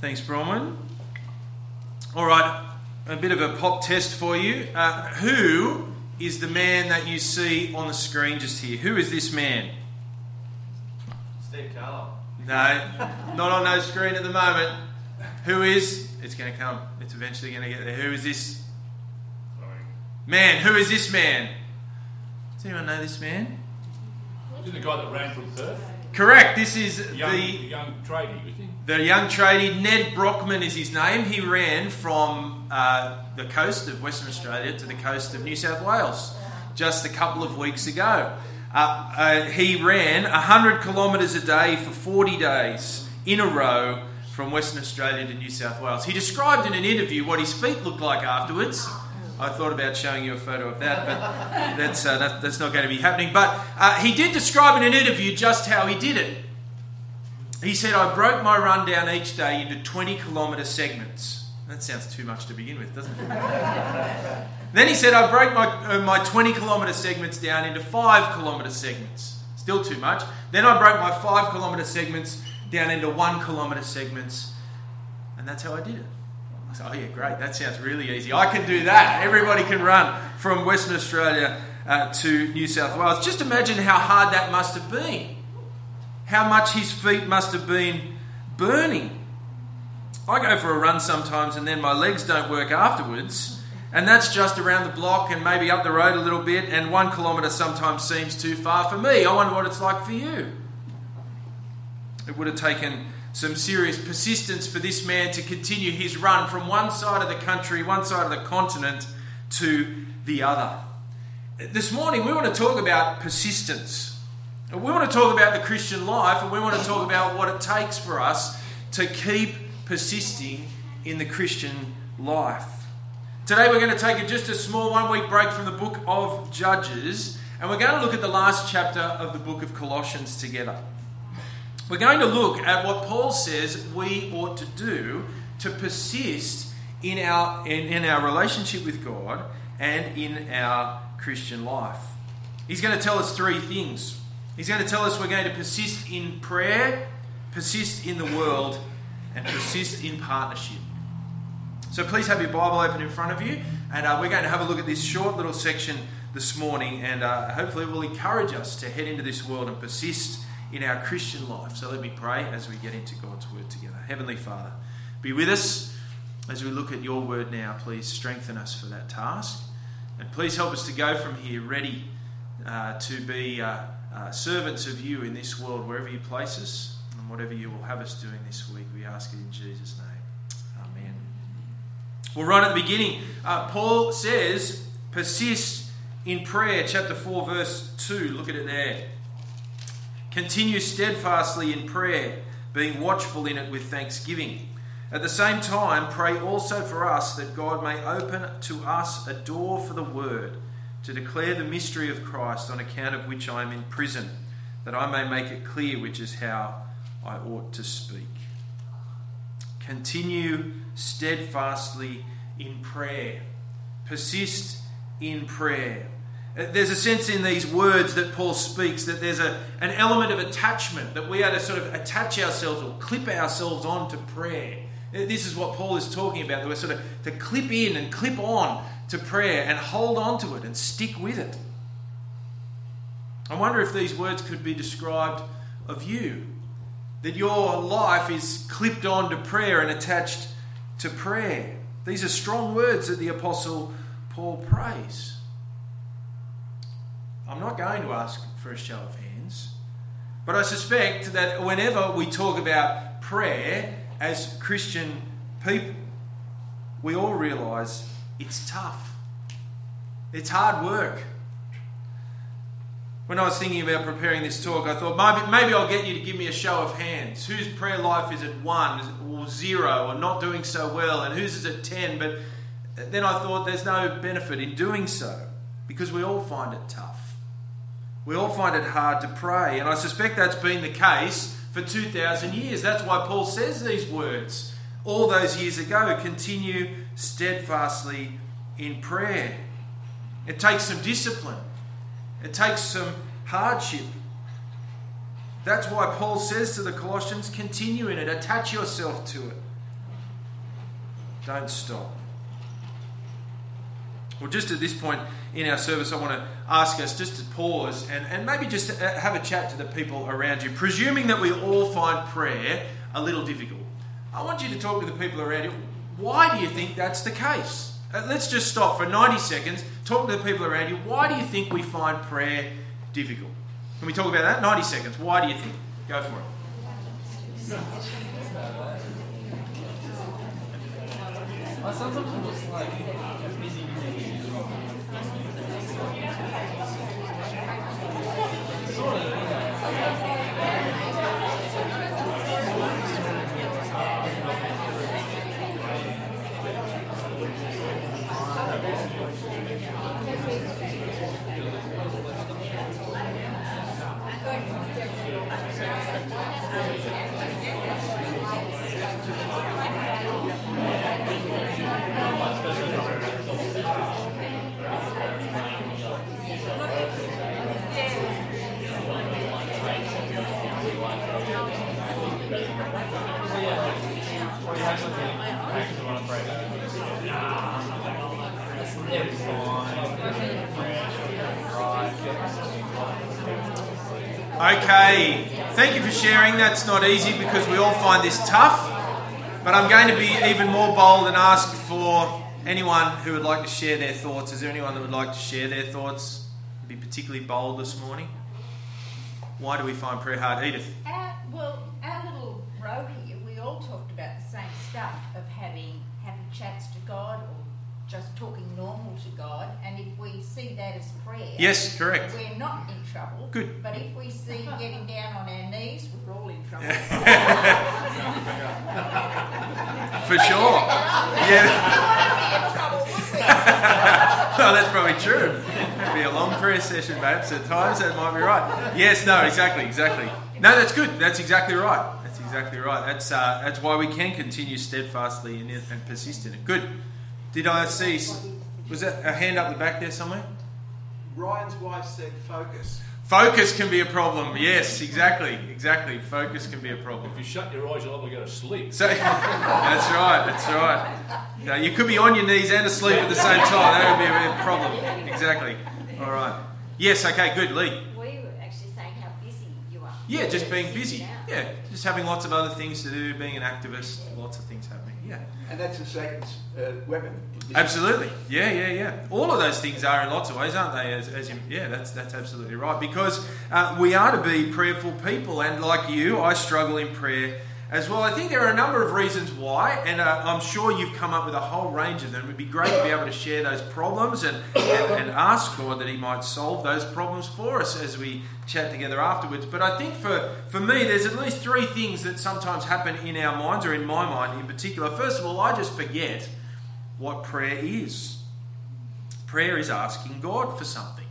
Thanks, Bronwyn. All right, a bit of a pop test for you. Uh, who is the man that you see on the screen just here? Who is this man? Steve Carlisle. No, not on no screen at the moment. Who is? It's going to come. It's eventually going to get there. Who is this man? Who is this man? Does anyone know this man? Isn't the guy that ran from Perth? Correct. This is The young, the the young tradie? The young tradie, Nedd Brockmann is his name. He ran from uh, the coast of Western Australia to the coast of New South Wales just a couple of weeks ago. Uh, uh, he ran 100 kilometres a day for 40 days in a row from Western Australia to New South Wales. He described in an interview what his feet looked like afterwards. I thought about showing you a photo of that, but that's, uh, that, that's not going to be happening. But uh, he did describe in an interview just how he did it. He said, I broke my run down each day into 20 kilometre segments. That sounds too much to begin with, doesn't it? then he said, I broke my, uh, my 20 kilometre segments down into 5 kilometre segments. Still too much. Then I broke my 5 kilometre segments down into 1 kilometre segments. And that's how I did it. I said, oh, yeah, great. That sounds really easy. I can do that. Everybody can run from Western Australia uh, to New South Wales. Just imagine how hard that must have been how much his feet must have been burning. I go for a run sometimes and then my legs don't work afterwards, and that's just around the block and maybe up the road a little bit, and one kilometre sometimes seems too far for me. I wonder what it's like for you. It would have taken some serious persistence for this man to continue his run from one side of the country, one side of the continent, to the other. This morning we want to talk about persistence. We want to talk about the Christian life and we want to talk about what it takes for us to keep persisting in the Christian life. Today we're going to take just a small one week break from the book of Judges and we're going to look at the last chapter of the book of Colossians together. We're going to look at what Paul says we ought to do to persist in our, in, in our relationship with God and in our Christian life. He's going to tell us three things. He's going to tell us we're going to persist in prayer, persist in the world, and persist in partnership. So please have your Bible open in front of you, and uh, we're going to have a look at this short little section this morning, and uh, hopefully it will encourage us to head into this world and persist in our Christian life. So let me pray as we get into God's Word together. Heavenly Father, be with us as we look at your Word now. Please strengthen us for that task, and please help us to go from here ready uh, to be uh, servants of you in this world, wherever you place us, and whatever you will have us doing this week. We ask it in Jesus' name. Amen. Well, right at the beginning, uh, Paul says, persist in prayer, chapter 4, verse 2. Look at it there. Continue steadfastly in prayer, being watchful in it with thanksgiving. At the same time, pray also for us that God may open to us a door for the word to declare the mystery of Christ, on account of which I am in prison, that I may make it clear which is how I ought to speak. Continue steadfastly in prayer. Persist in prayer. There's a sense in these words that Paul speaks that there's a, an element of attachment, that we are to sort of attach ourselves or clip ourselves on to prayer. This is what Paul is talking about, that we're sort of to clip in and clip on to prayer and hold on to it and stick with it. I wonder if these words could be described of you. That your life is clipped on to prayer and attached to prayer. These are strong words that the Apostle Paul prays. I'm not going to ask for a show of hands, but I suspect that whenever we talk about prayer as Christian people, we all realise it's tough. It's hard work. When I was thinking about preparing this talk, I thought maybe, maybe I'll get you to give me a show of hands. Whose prayer life is at one or zero or not doing so well, and whose is at ten? But then I thought there's no benefit in doing so because we all find it tough. We all find it hard to pray, and I suspect that's been the case for 2,000 years. That's why Paul says these words all those years ago continue steadfastly in prayer. It takes some discipline, it takes some hardship. That's why Paul says to the Colossians continue in it, attach yourself to it. Don't stop. Well, just at this point in our service, I want to ask us just to pause and, and maybe just uh, have a chat to the people around you. Presuming that we all find prayer a little difficult, I want you to talk to the people around you. Why do you think that's the case? Uh, let's just stop for 90 seconds, talk to the people around you. Why do you think we find prayer difficult? Can we talk about that? 90 seconds. Why do you think? Go for it. sometimes I'm just like busy Okay, thank you for sharing. That's not easy because we all find this tough. But I'm going to be even more bold and ask for anyone who would like to share their thoughts. Is there anyone that would like to share their thoughts? Be particularly bold this morning. Why do we find prayer hard, Edith? Well, our little row here, we all talked about the same stuff of having having chats to God just talking normal to God, and if we see that as prayer, Yes, correct. we're not in trouble. Good. But if we see getting down on our knees, we're all in trouble. For sure. Yeah. We're in trouble, would we? well, that's probably true. It'd be a long prayer session, perhaps at times. That might be right. Yes, no, exactly, exactly. No, that's good. That's exactly right. That's exactly right. That's uh, that's why we can continue steadfastly and, and persist in it. Good. Did I see? Was that a hand up the back there somewhere? Ryan's wife said focus. Focus can be a problem. Yes, exactly, exactly. Focus can be a problem. If you shut your eyes, you'll likely go to sleep. So that's right. That's right. Now, you could be on your knees and asleep at the same time. That would be a problem. Exactly. All right. Yes. Okay. Good. Lee. We were actually saying how busy you are. Yeah, just being busy. Yeah, just having lots of other things to do, being an activist, lots of things happening. Yeah, And that's a Satan's uh, weapon. absolutely. Yeah, yeah, yeah. All of those things are in lots of ways, aren't they? As, as you, yeah, that's that's absolutely right. Because uh, we are to be prayerful people, and like you, I struggle in prayer as well. I think there are a number of reasons why, and uh, I'm sure you've come up with a whole range of them. It'd be great to be able to share those problems and, and, and ask God that He might solve those problems for us as we chat together afterwards. But I think for, for me, there's at least three things that sometimes happen in our minds, or in my mind in particular. First of all, I just forget what prayer is. Prayer is asking God for something.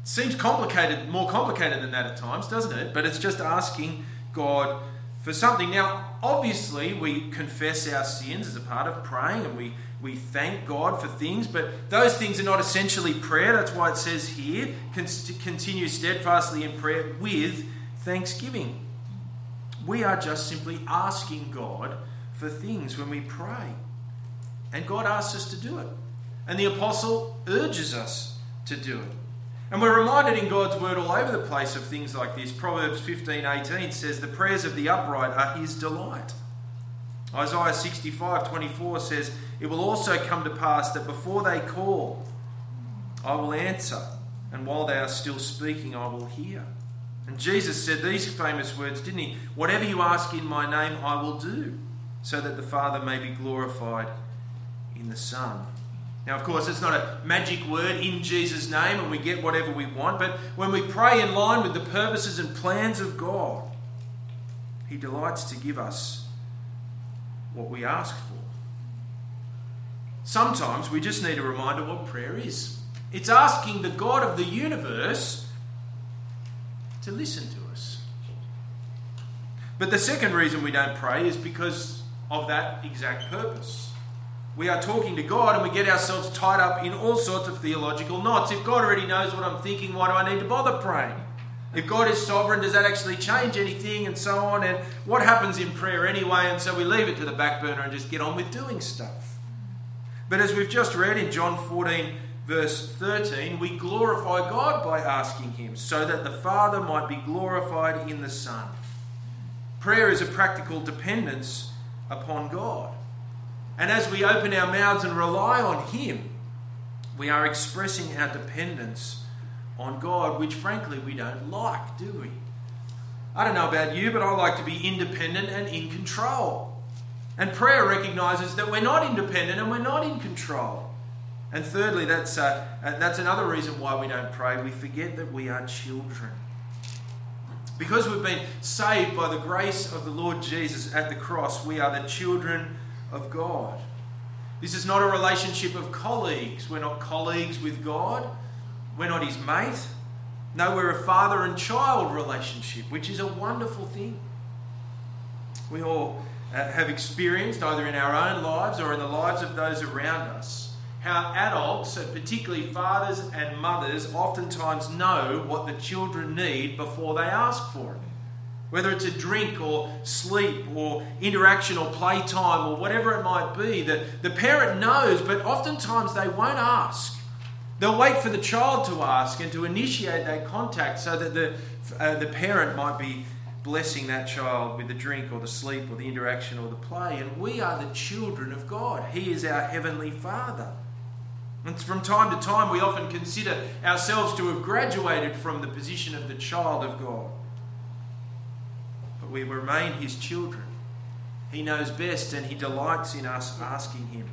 It seems complicated, more complicated than that at times, doesn't it? But it's just asking God for something. Now, obviously, we confess our sins as a part of praying and we, we thank God for things, but those things are not essentially prayer. That's why it says here, "Con- continue steadfastly in prayer with thanksgiving. We are just simply asking God for things when we pray. And God asks us to do it. And the apostle urges us to do it. And we're reminded in God's word all over the place of things like this. Proverbs 15 18 says, The prayers of the upright are his delight. Isaiah 65 24 says, It will also come to pass that before they call, I will answer, and while they are still speaking, I will hear. And Jesus said these famous words, didn't he? Whatever you ask in my name, I will do, so that the Father may be glorified in the Son. Now, of course, it's not a magic word in Jesus' name and we get whatever we want, but when we pray in line with the purposes and plans of God, He delights to give us what we ask for. Sometimes we just need a reminder what prayer is it's asking the God of the universe to listen to us. But the second reason we don't pray is because of that exact purpose. We are talking to God and we get ourselves tied up in all sorts of theological knots. If God already knows what I'm thinking, why do I need to bother praying? If God is sovereign, does that actually change anything and so on? And what happens in prayer anyway? And so we leave it to the back burner and just get on with doing stuff. But as we've just read in John 14, verse 13, we glorify God by asking Him so that the Father might be glorified in the Son. Prayer is a practical dependence upon God. And as we open our mouths and rely on Him, we are expressing our dependence on God, which frankly we don't like, do we? I don't know about you, but I like to be independent and in control. And prayer recognizes that we're not independent and we're not in control. And thirdly, that's, uh, uh, that's another reason why we don't pray. We forget that we are children. Because we've been saved by the grace of the Lord Jesus at the cross, we are the children of God. This is not a relationship of colleagues. We're not colleagues with God. We're not his mate. No, we're a father and child relationship, which is a wonderful thing. We all uh, have experienced, either in our own lives or in the lives of those around us, how adults, and particularly fathers and mothers, oftentimes know what the children need before they ask for it. Whether it's a drink or sleep or interaction or playtime or whatever it might be, the, the parent knows, but oftentimes they won't ask. They'll wait for the child to ask and to initiate that contact so that the, uh, the parent might be blessing that child with the drink or the sleep or the interaction or the play. And we are the children of God. He is our heavenly Father. And from time to time, we often consider ourselves to have graduated from the position of the child of God. We remain His children. He knows best and He delights in us asking Him.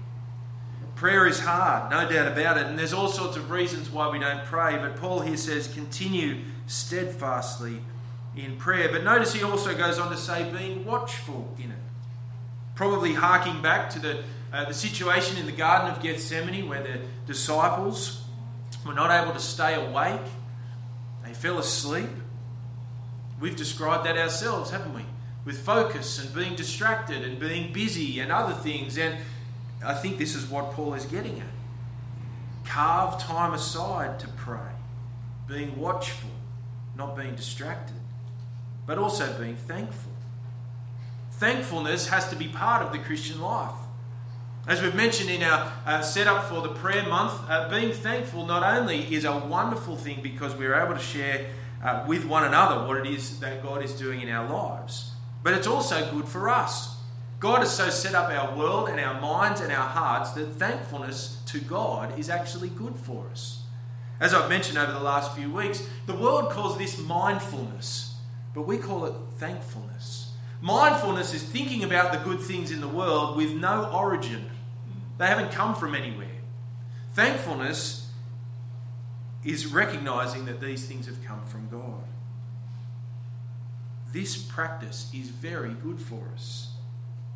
Prayer is hard, no doubt about it, and there's all sorts of reasons why we don't pray. But Paul here says, continue steadfastly in prayer. But notice he also goes on to say, being watchful in it. Probably harking back to the uh, the situation in the Garden of Gethsemane where the disciples were not able to stay awake, they fell asleep. We've described that ourselves, haven't we? With focus and being distracted and being busy and other things. And I think this is what Paul is getting at. Carve time aside to pray, being watchful, not being distracted, but also being thankful. Thankfulness has to be part of the Christian life. As we've mentioned in our uh, setup for the prayer month, uh, being thankful not only is a wonderful thing because we're able to share uh, with one another what it is that God is doing in our lives, but it's also good for us. God has so set up our world and our minds and our hearts that thankfulness to God is actually good for us. As I've mentioned over the last few weeks, the world calls this mindfulness, but we call it thankfulness. Mindfulness is thinking about the good things in the world with no origin they haven't come from anywhere. Thankfulness is recognizing that these things have come from God. This practice is very good for us.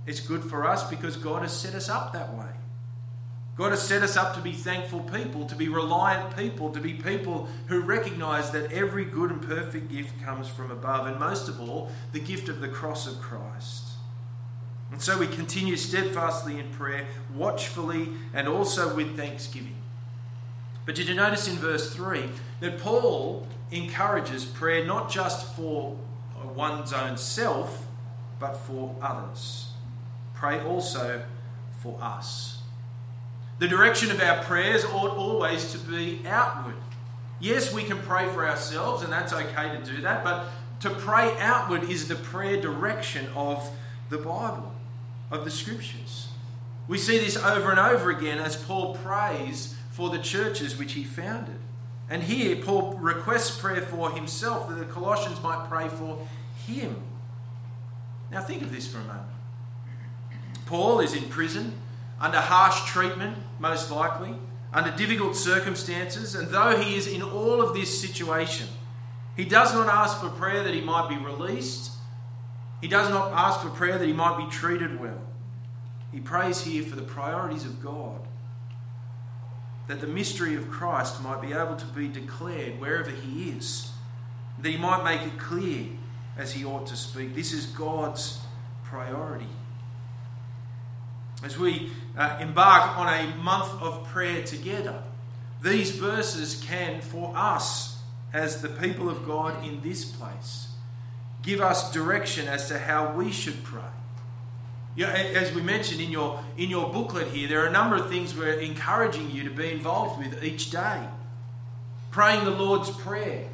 It's good for us because God has set us up that way. God has set us up to be thankful people, to be reliant people, to be people who recognize that every good and perfect gift comes from above, and most of all, the gift of the cross of Christ. And so we continue steadfastly in prayer, watchfully, and also with thanksgiving. But did you notice in verse 3 that Paul encourages prayer not just for one's own self, but for others? Pray also for us. The direction of our prayers ought always to be outward. Yes, we can pray for ourselves, and that's okay to do that, but to pray outward is the prayer direction of the Bible of the scriptures. We see this over and over again as Paul prays for the churches which he founded. And here, Paul requests prayer for himself that the Colossians might pray for him. Now, think of this for a moment. Paul is in prison, under harsh treatment, most likely, under difficult circumstances, and though he is in all of this situation, he does not ask for prayer that he might be released he does not ask for prayer that he might be treated well. He prays here for the priorities of God, that the mystery of Christ might be able to be declared wherever he is, that he might make it clear as he ought to speak. This is God's priority. As we uh, embark on a month of prayer together, these verses can, for us, as the people of God in this place. Give us direction as to how we should pray. You know, as we mentioned in your, in your booklet here, there are a number of things we're encouraging you to be involved with each day. Praying the Lord's Prayer.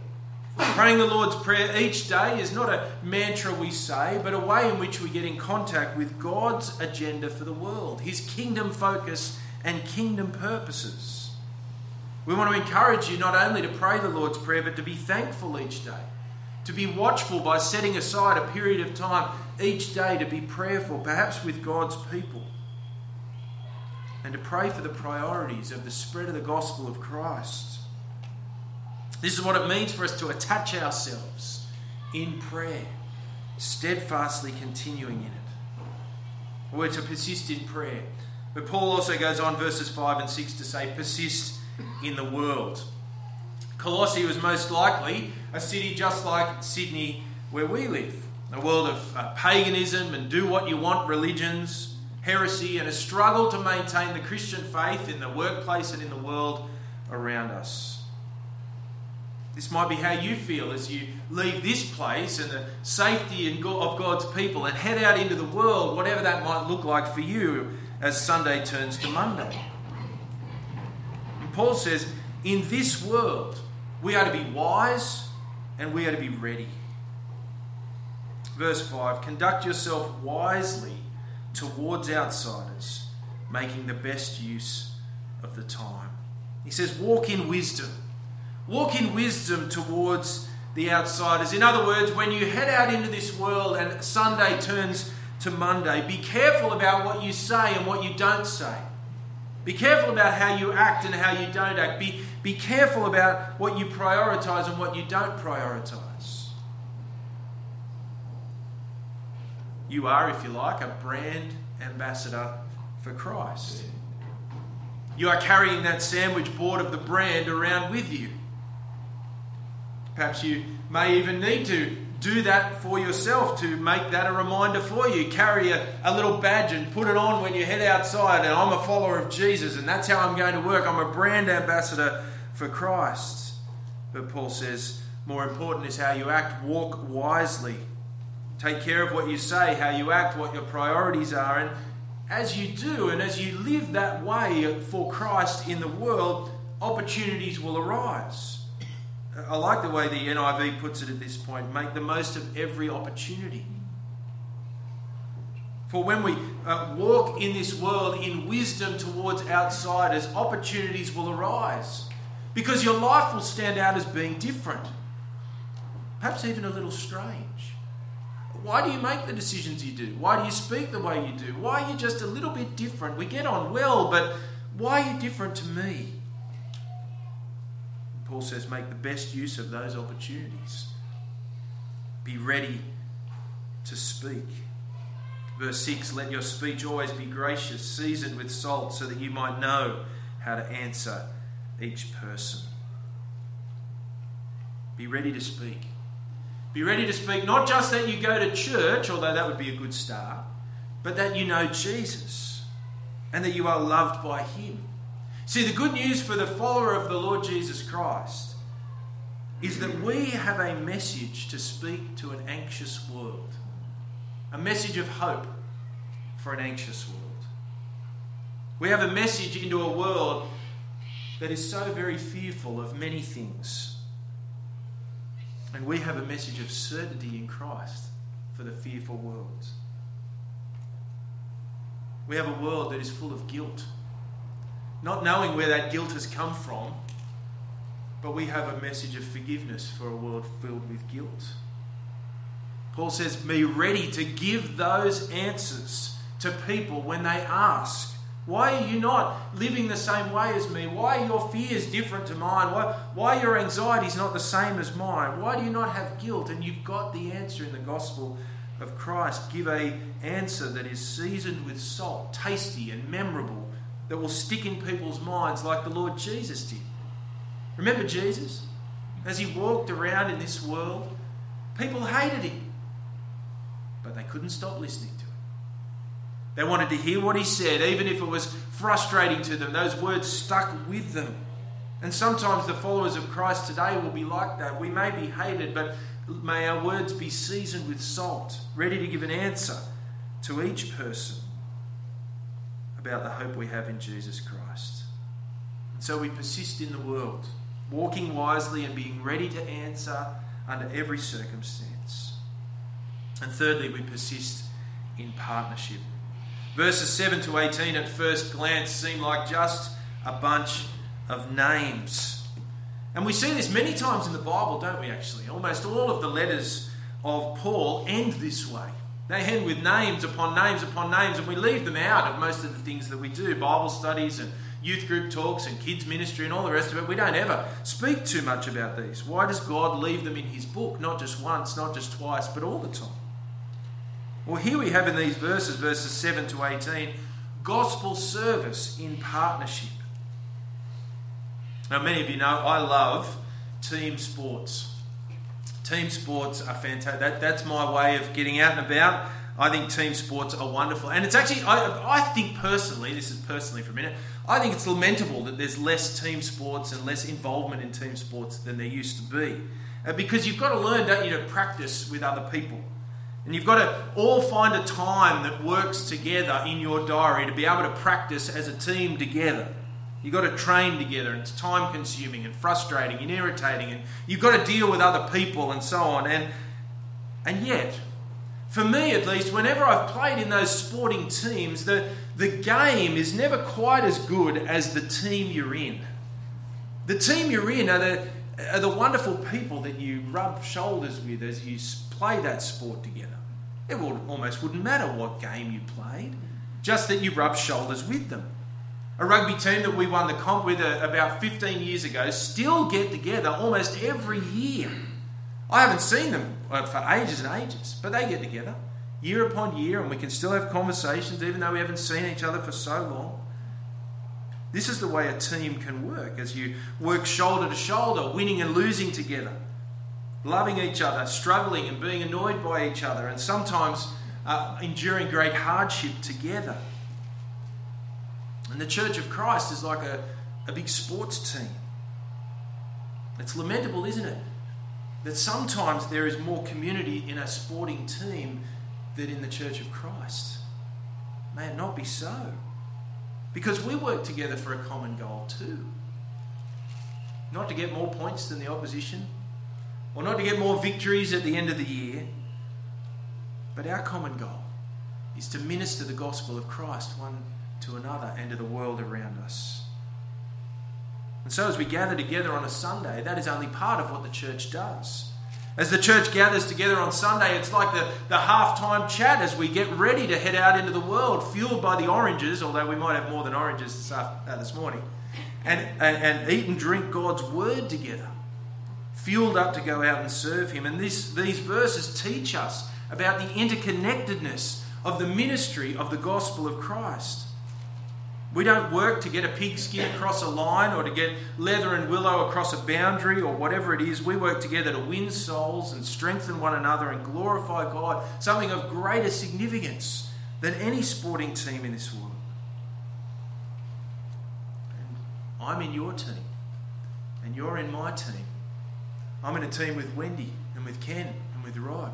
Praying the Lord's Prayer each day is not a mantra we say, but a way in which we get in contact with God's agenda for the world, His kingdom focus and kingdom purposes. We want to encourage you not only to pray the Lord's Prayer, but to be thankful each day, to be watchful by setting aside a period of time each day to be prayerful, perhaps with God's people, and to pray for the priorities of the spread of the gospel of Christ. This is what it means for us to attach ourselves in prayer, steadfastly continuing in it. We're to persist in prayer. But Paul also goes on, verses 5 and 6, to say, persist in the world. Colossae was most likely a city just like Sydney, where we live a world of uh, paganism and do what you want religions, heresy, and a struggle to maintain the Christian faith in the workplace and in the world around us. This might be how you feel as you leave this place and the safety of God's people and head out into the world, whatever that might look like for you as Sunday turns to Monday. And Paul says, in this world, we are to be wise and we are to be ready. Verse 5 Conduct yourself wisely towards outsiders, making the best use of the time. He says, Walk in wisdom. Walk in wisdom towards the outsiders. In other words, when you head out into this world and Sunday turns to Monday, be careful about what you say and what you don't say. Be careful about how you act and how you don't act. Be, be careful about what you prioritize and what you don't prioritize. You are, if you like, a brand ambassador for Christ. You are carrying that sandwich board of the brand around with you. Perhaps you may even need to do that for yourself to make that a reminder for you. Carry a, a little badge and put it on when you head outside, and I'm a follower of Jesus, and that's how I'm going to work. I'm a brand ambassador for Christ. But Paul says, more important is how you act. Walk wisely Take care of what you say, how you act, what your priorities are. And as you do, and as you live that way for Christ in the world, opportunities will arise. I like the way the NIV puts it at this point make the most of every opportunity. For when we uh, walk in this world in wisdom towards outsiders, opportunities will arise. Because your life will stand out as being different, perhaps even a little strange. Why do you make the decisions you do? Why do you speak the way you do? Why are you just a little bit different? We get on well, but why are you different to me? Paul says, make the best use of those opportunities. Be ready to speak. Verse 6 Let your speech always be gracious, seasoned with salt, so that you might know how to answer each person. Be ready to speak. Be ready to speak not just that you go to church, although that would be a good start, but that you know Jesus and that you are loved by Him. See, the good news for the follower of the Lord Jesus Christ is that we have a message to speak to an anxious world, a message of hope for an anxious world. We have a message into a world that is so very fearful of many things. And we have a message of certainty in Christ for the fearful world. We have a world that is full of guilt, not knowing where that guilt has come from, but we have a message of forgiveness for a world filled with guilt. Paul says, Be ready to give those answers to people when they ask. Why are you not living the same way as me? Why are your fears different to mine? Why, why your anxiety is not the same as mine? Why do you not have guilt? And you've got the answer in the gospel of Christ. Give a answer that is seasoned with salt, tasty and memorable, that will stick in people's minds like the Lord Jesus did. Remember Jesus? As he walked around in this world, people hated him, but they couldn't stop listening. They wanted to hear what he said, even if it was frustrating to them. Those words stuck with them. And sometimes the followers of Christ today will be like that. We may be hated, but may our words be seasoned with salt, ready to give an answer to each person about the hope we have in Jesus Christ. And so we persist in the world, walking wisely and being ready to answer under every circumstance. And thirdly, we persist in partnership. Verses 7 to 18 at first glance seem like just a bunch of names. And we see this many times in the Bible, don't we, actually? Almost all of the letters of Paul end this way. They end with names upon names upon names, and we leave them out of most of the things that we do Bible studies and youth group talks and kids' ministry and all the rest of it. We don't ever speak too much about these. Why does God leave them in His book, not just once, not just twice, but all the time? Well, here we have in these verses, verses 7 to 18, gospel service in partnership. Now, many of you know I love team sports. Team sports are fantastic. That, that's my way of getting out and about. I think team sports are wonderful. And it's actually, I, I think personally, this is personally for a minute, I think it's lamentable that there's less team sports and less involvement in team sports than there used to be. Because you've got to learn, don't you, to practice with other people. And you've got to all find a time that works together in your diary to be able to practice as a team together. You've got to train together, and it's time consuming and frustrating and irritating, and you've got to deal with other people and so on. And, and yet, for me at least, whenever I've played in those sporting teams, the, the game is never quite as good as the team you're in. The team you're in are the, are the wonderful people that you rub shoulders with as you play that sport together. It will, almost wouldn't matter what game you played, just that you rub shoulders with them. A rugby team that we won the comp with uh, about 15 years ago still get together almost every year. I haven't seen them uh, for ages and ages, but they get together year upon year and we can still have conversations even though we haven't seen each other for so long. This is the way a team can work as you work shoulder to shoulder, winning and losing together, loving each other, struggling and being annoyed by each other, and sometimes uh, enduring great hardship together. And the Church of Christ is like a, a big sports team. It's lamentable, isn't it? That sometimes there is more community in a sporting team than in the Church of Christ. May it not be so. Because we work together for a common goal too. Not to get more points than the opposition, or not to get more victories at the end of the year, but our common goal is to minister the gospel of Christ one to another and to the world around us. And so, as we gather together on a Sunday, that is only part of what the church does. As the church gathers together on Sunday, it's like the, the halftime chat as we get ready to head out into the world, fueled by the oranges, although we might have more than oranges this, after, uh, this morning, and, and, and eat and drink God's word together, fueled up to go out and serve Him. And this, these verses teach us about the interconnectedness of the ministry of the gospel of Christ. We don't work to get a pigskin across a line or to get leather and willow across a boundary or whatever it is. We work together to win souls and strengthen one another and glorify God, something of greater significance than any sporting team in this world. And I'm in your team, and you're in my team. I'm in a team with Wendy and with Ken and with Rod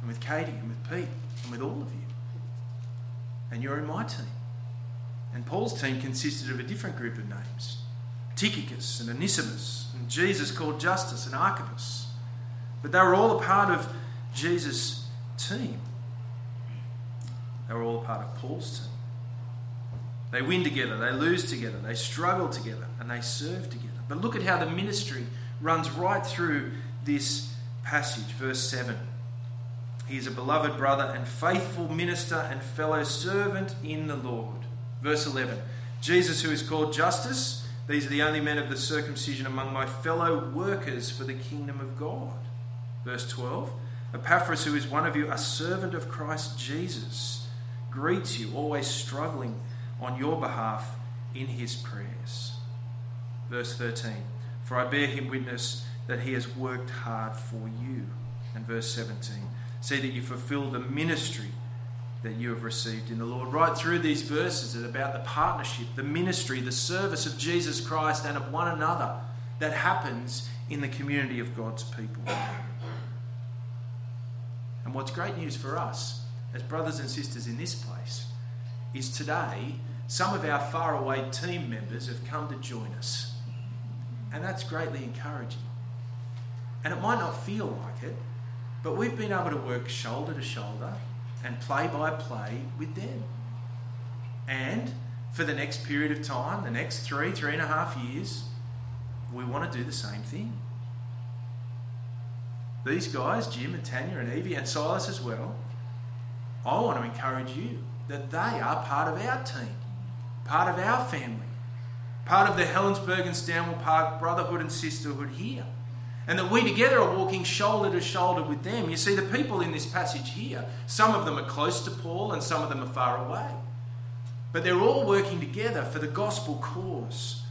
and with Katie and with Pete and with all of you. And you're in my team. And Paul's team consisted of a different group of names Tychicus and Onesimus, and Jesus called Justus and Archippus. But they were all a part of Jesus' team. They were all a part of Paul's team. They win together, they lose together, they struggle together, and they serve together. But look at how the ministry runs right through this passage, verse 7. He is a beloved brother and faithful minister and fellow servant in the Lord Verse 11 Jesus, who is called Justus, these are the only men of the circumcision among my fellow workers for the kingdom of God. Verse 12 Epaphras, who is one of you, a servant of Christ Jesus, greets you, always struggling on your behalf in his prayers. Verse 13 For I bear him witness that he has worked hard for you. And verse 17 See that you fulfill the ministry that you have received in the Lord. Right through these verses are about the partnership, the ministry, the service of Jesus Christ and of one another that happens in the community of God's people. And what's great news for us as brothers and sisters in this place is today some of our faraway team members have come to join us. And that's greatly encouraging. And it might not feel like it, but we've been able to work shoulder to shoulder and play by play with them. And for the next period of time, the next three, three and a half years, we want to do the same thing. These guys, Jim and Tanya and Evie and Silas as well, I want to encourage you that they are part of our team, part of our family, part of the Helensburgh and Stanwell Park brotherhood and sisterhood here. And that we together are walking shoulder to shoulder with them. You see, the people in this passage here, some of them are close to Paul and some of them are far away. But they're all working together for the gospel cause.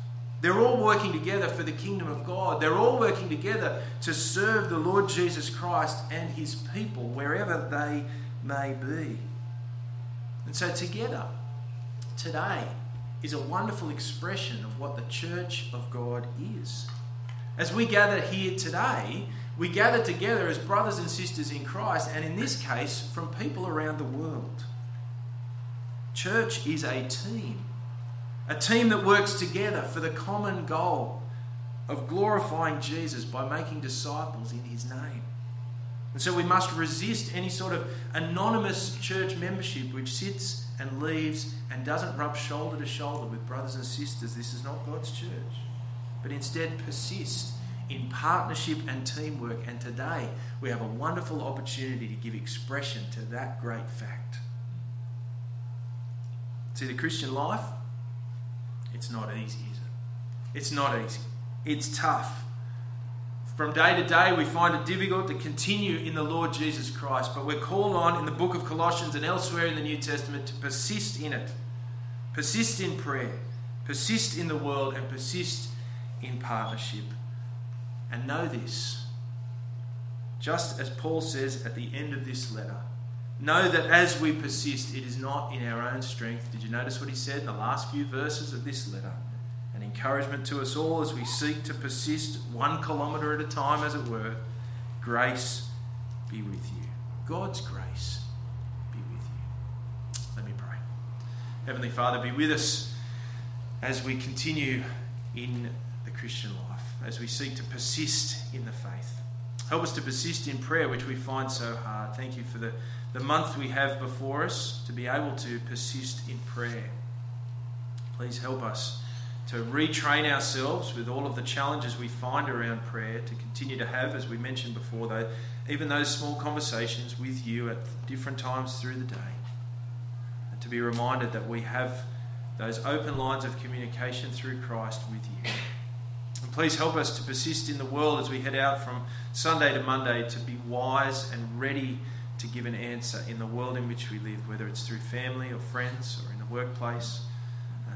They're all working together for the kingdom of God. They're all working together to serve the Lord Jesus Christ and his people wherever they may be. And so, together, today is a wonderful expression of what the church of God is. As we gather here today, we gather together as brothers and sisters in Christ, and in this case, from people around the world. Church is a team, a team that works together for the common goal of glorifying Jesus by making disciples in his name. And so we must resist any sort of anonymous church membership which sits and leaves and doesn't rub shoulder to shoulder with brothers and sisters. This is not God's church. But instead persist in partnership and teamwork. And today we have a wonderful opportunity to give expression to that great fact. See, the Christian life, it's not easy, is it? It's not easy. It's tough. From day to day, we find it difficult to continue in the Lord Jesus Christ, but we're called on in the book of Colossians and elsewhere in the New Testament to persist in it. Persist in prayer, persist in the world, and persist in partnership. And know this, just as Paul says at the end of this letter, know that as we persist, it is not in our own strength. Did you notice what he said in the last few verses of this letter? An encouragement to us all as we seek to persist one kilometre at a time, as it were. Grace be with you. God's grace be with you. Let me pray. Heavenly Father, be with us as we continue in the Christian life, as we seek to persist in the faith. Help us to persist in prayer, which we find so hard. Thank you for the, the month we have before us to be able to persist in prayer. Please help us to retrain ourselves with all of the challenges we find around prayer, to continue to have, as we mentioned before, though, even those small conversations with you at different times through the day. And to be reminded that we have those open lines of communication through Christ with you. And please help us to persist in the world as we head out from Sunday to Monday to be wise and ready to give an answer in the world in which we live, whether it's through family or friends or in the workplace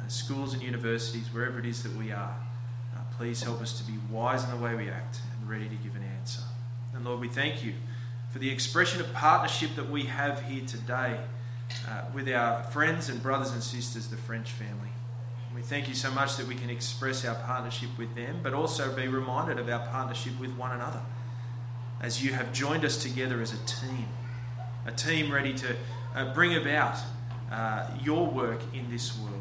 schools and universities, wherever it is that we are. Uh, please help us to be wise in the way we act and ready to give an answer. And Lord, we thank you for the expression of partnership that we have here today uh, with our friends and brothers and sisters, the French family. We thank you so much that we can express our partnership with them, but also be reminded of our partnership with one another as you have joined us together as a team, a team ready to uh, bring about uh, your work in this world.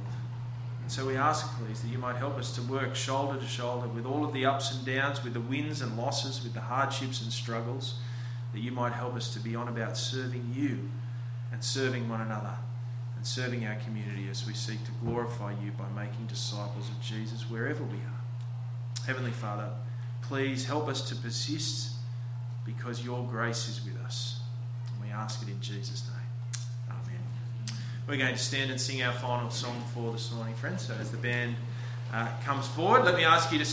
And so we ask, please, that you might help us to work shoulder to shoulder with all of the ups and downs, with the wins and losses, with the hardships and struggles, that you might help us to be on about serving you and serving one another and serving our community as we seek to glorify you by making disciples of Jesus wherever we are. Heavenly Father, please help us to persist because your grace is with us. And we ask it in Jesus' name. We're going to stand and sing our final song for this morning, friends. So as the band uh, comes forward, let me ask you to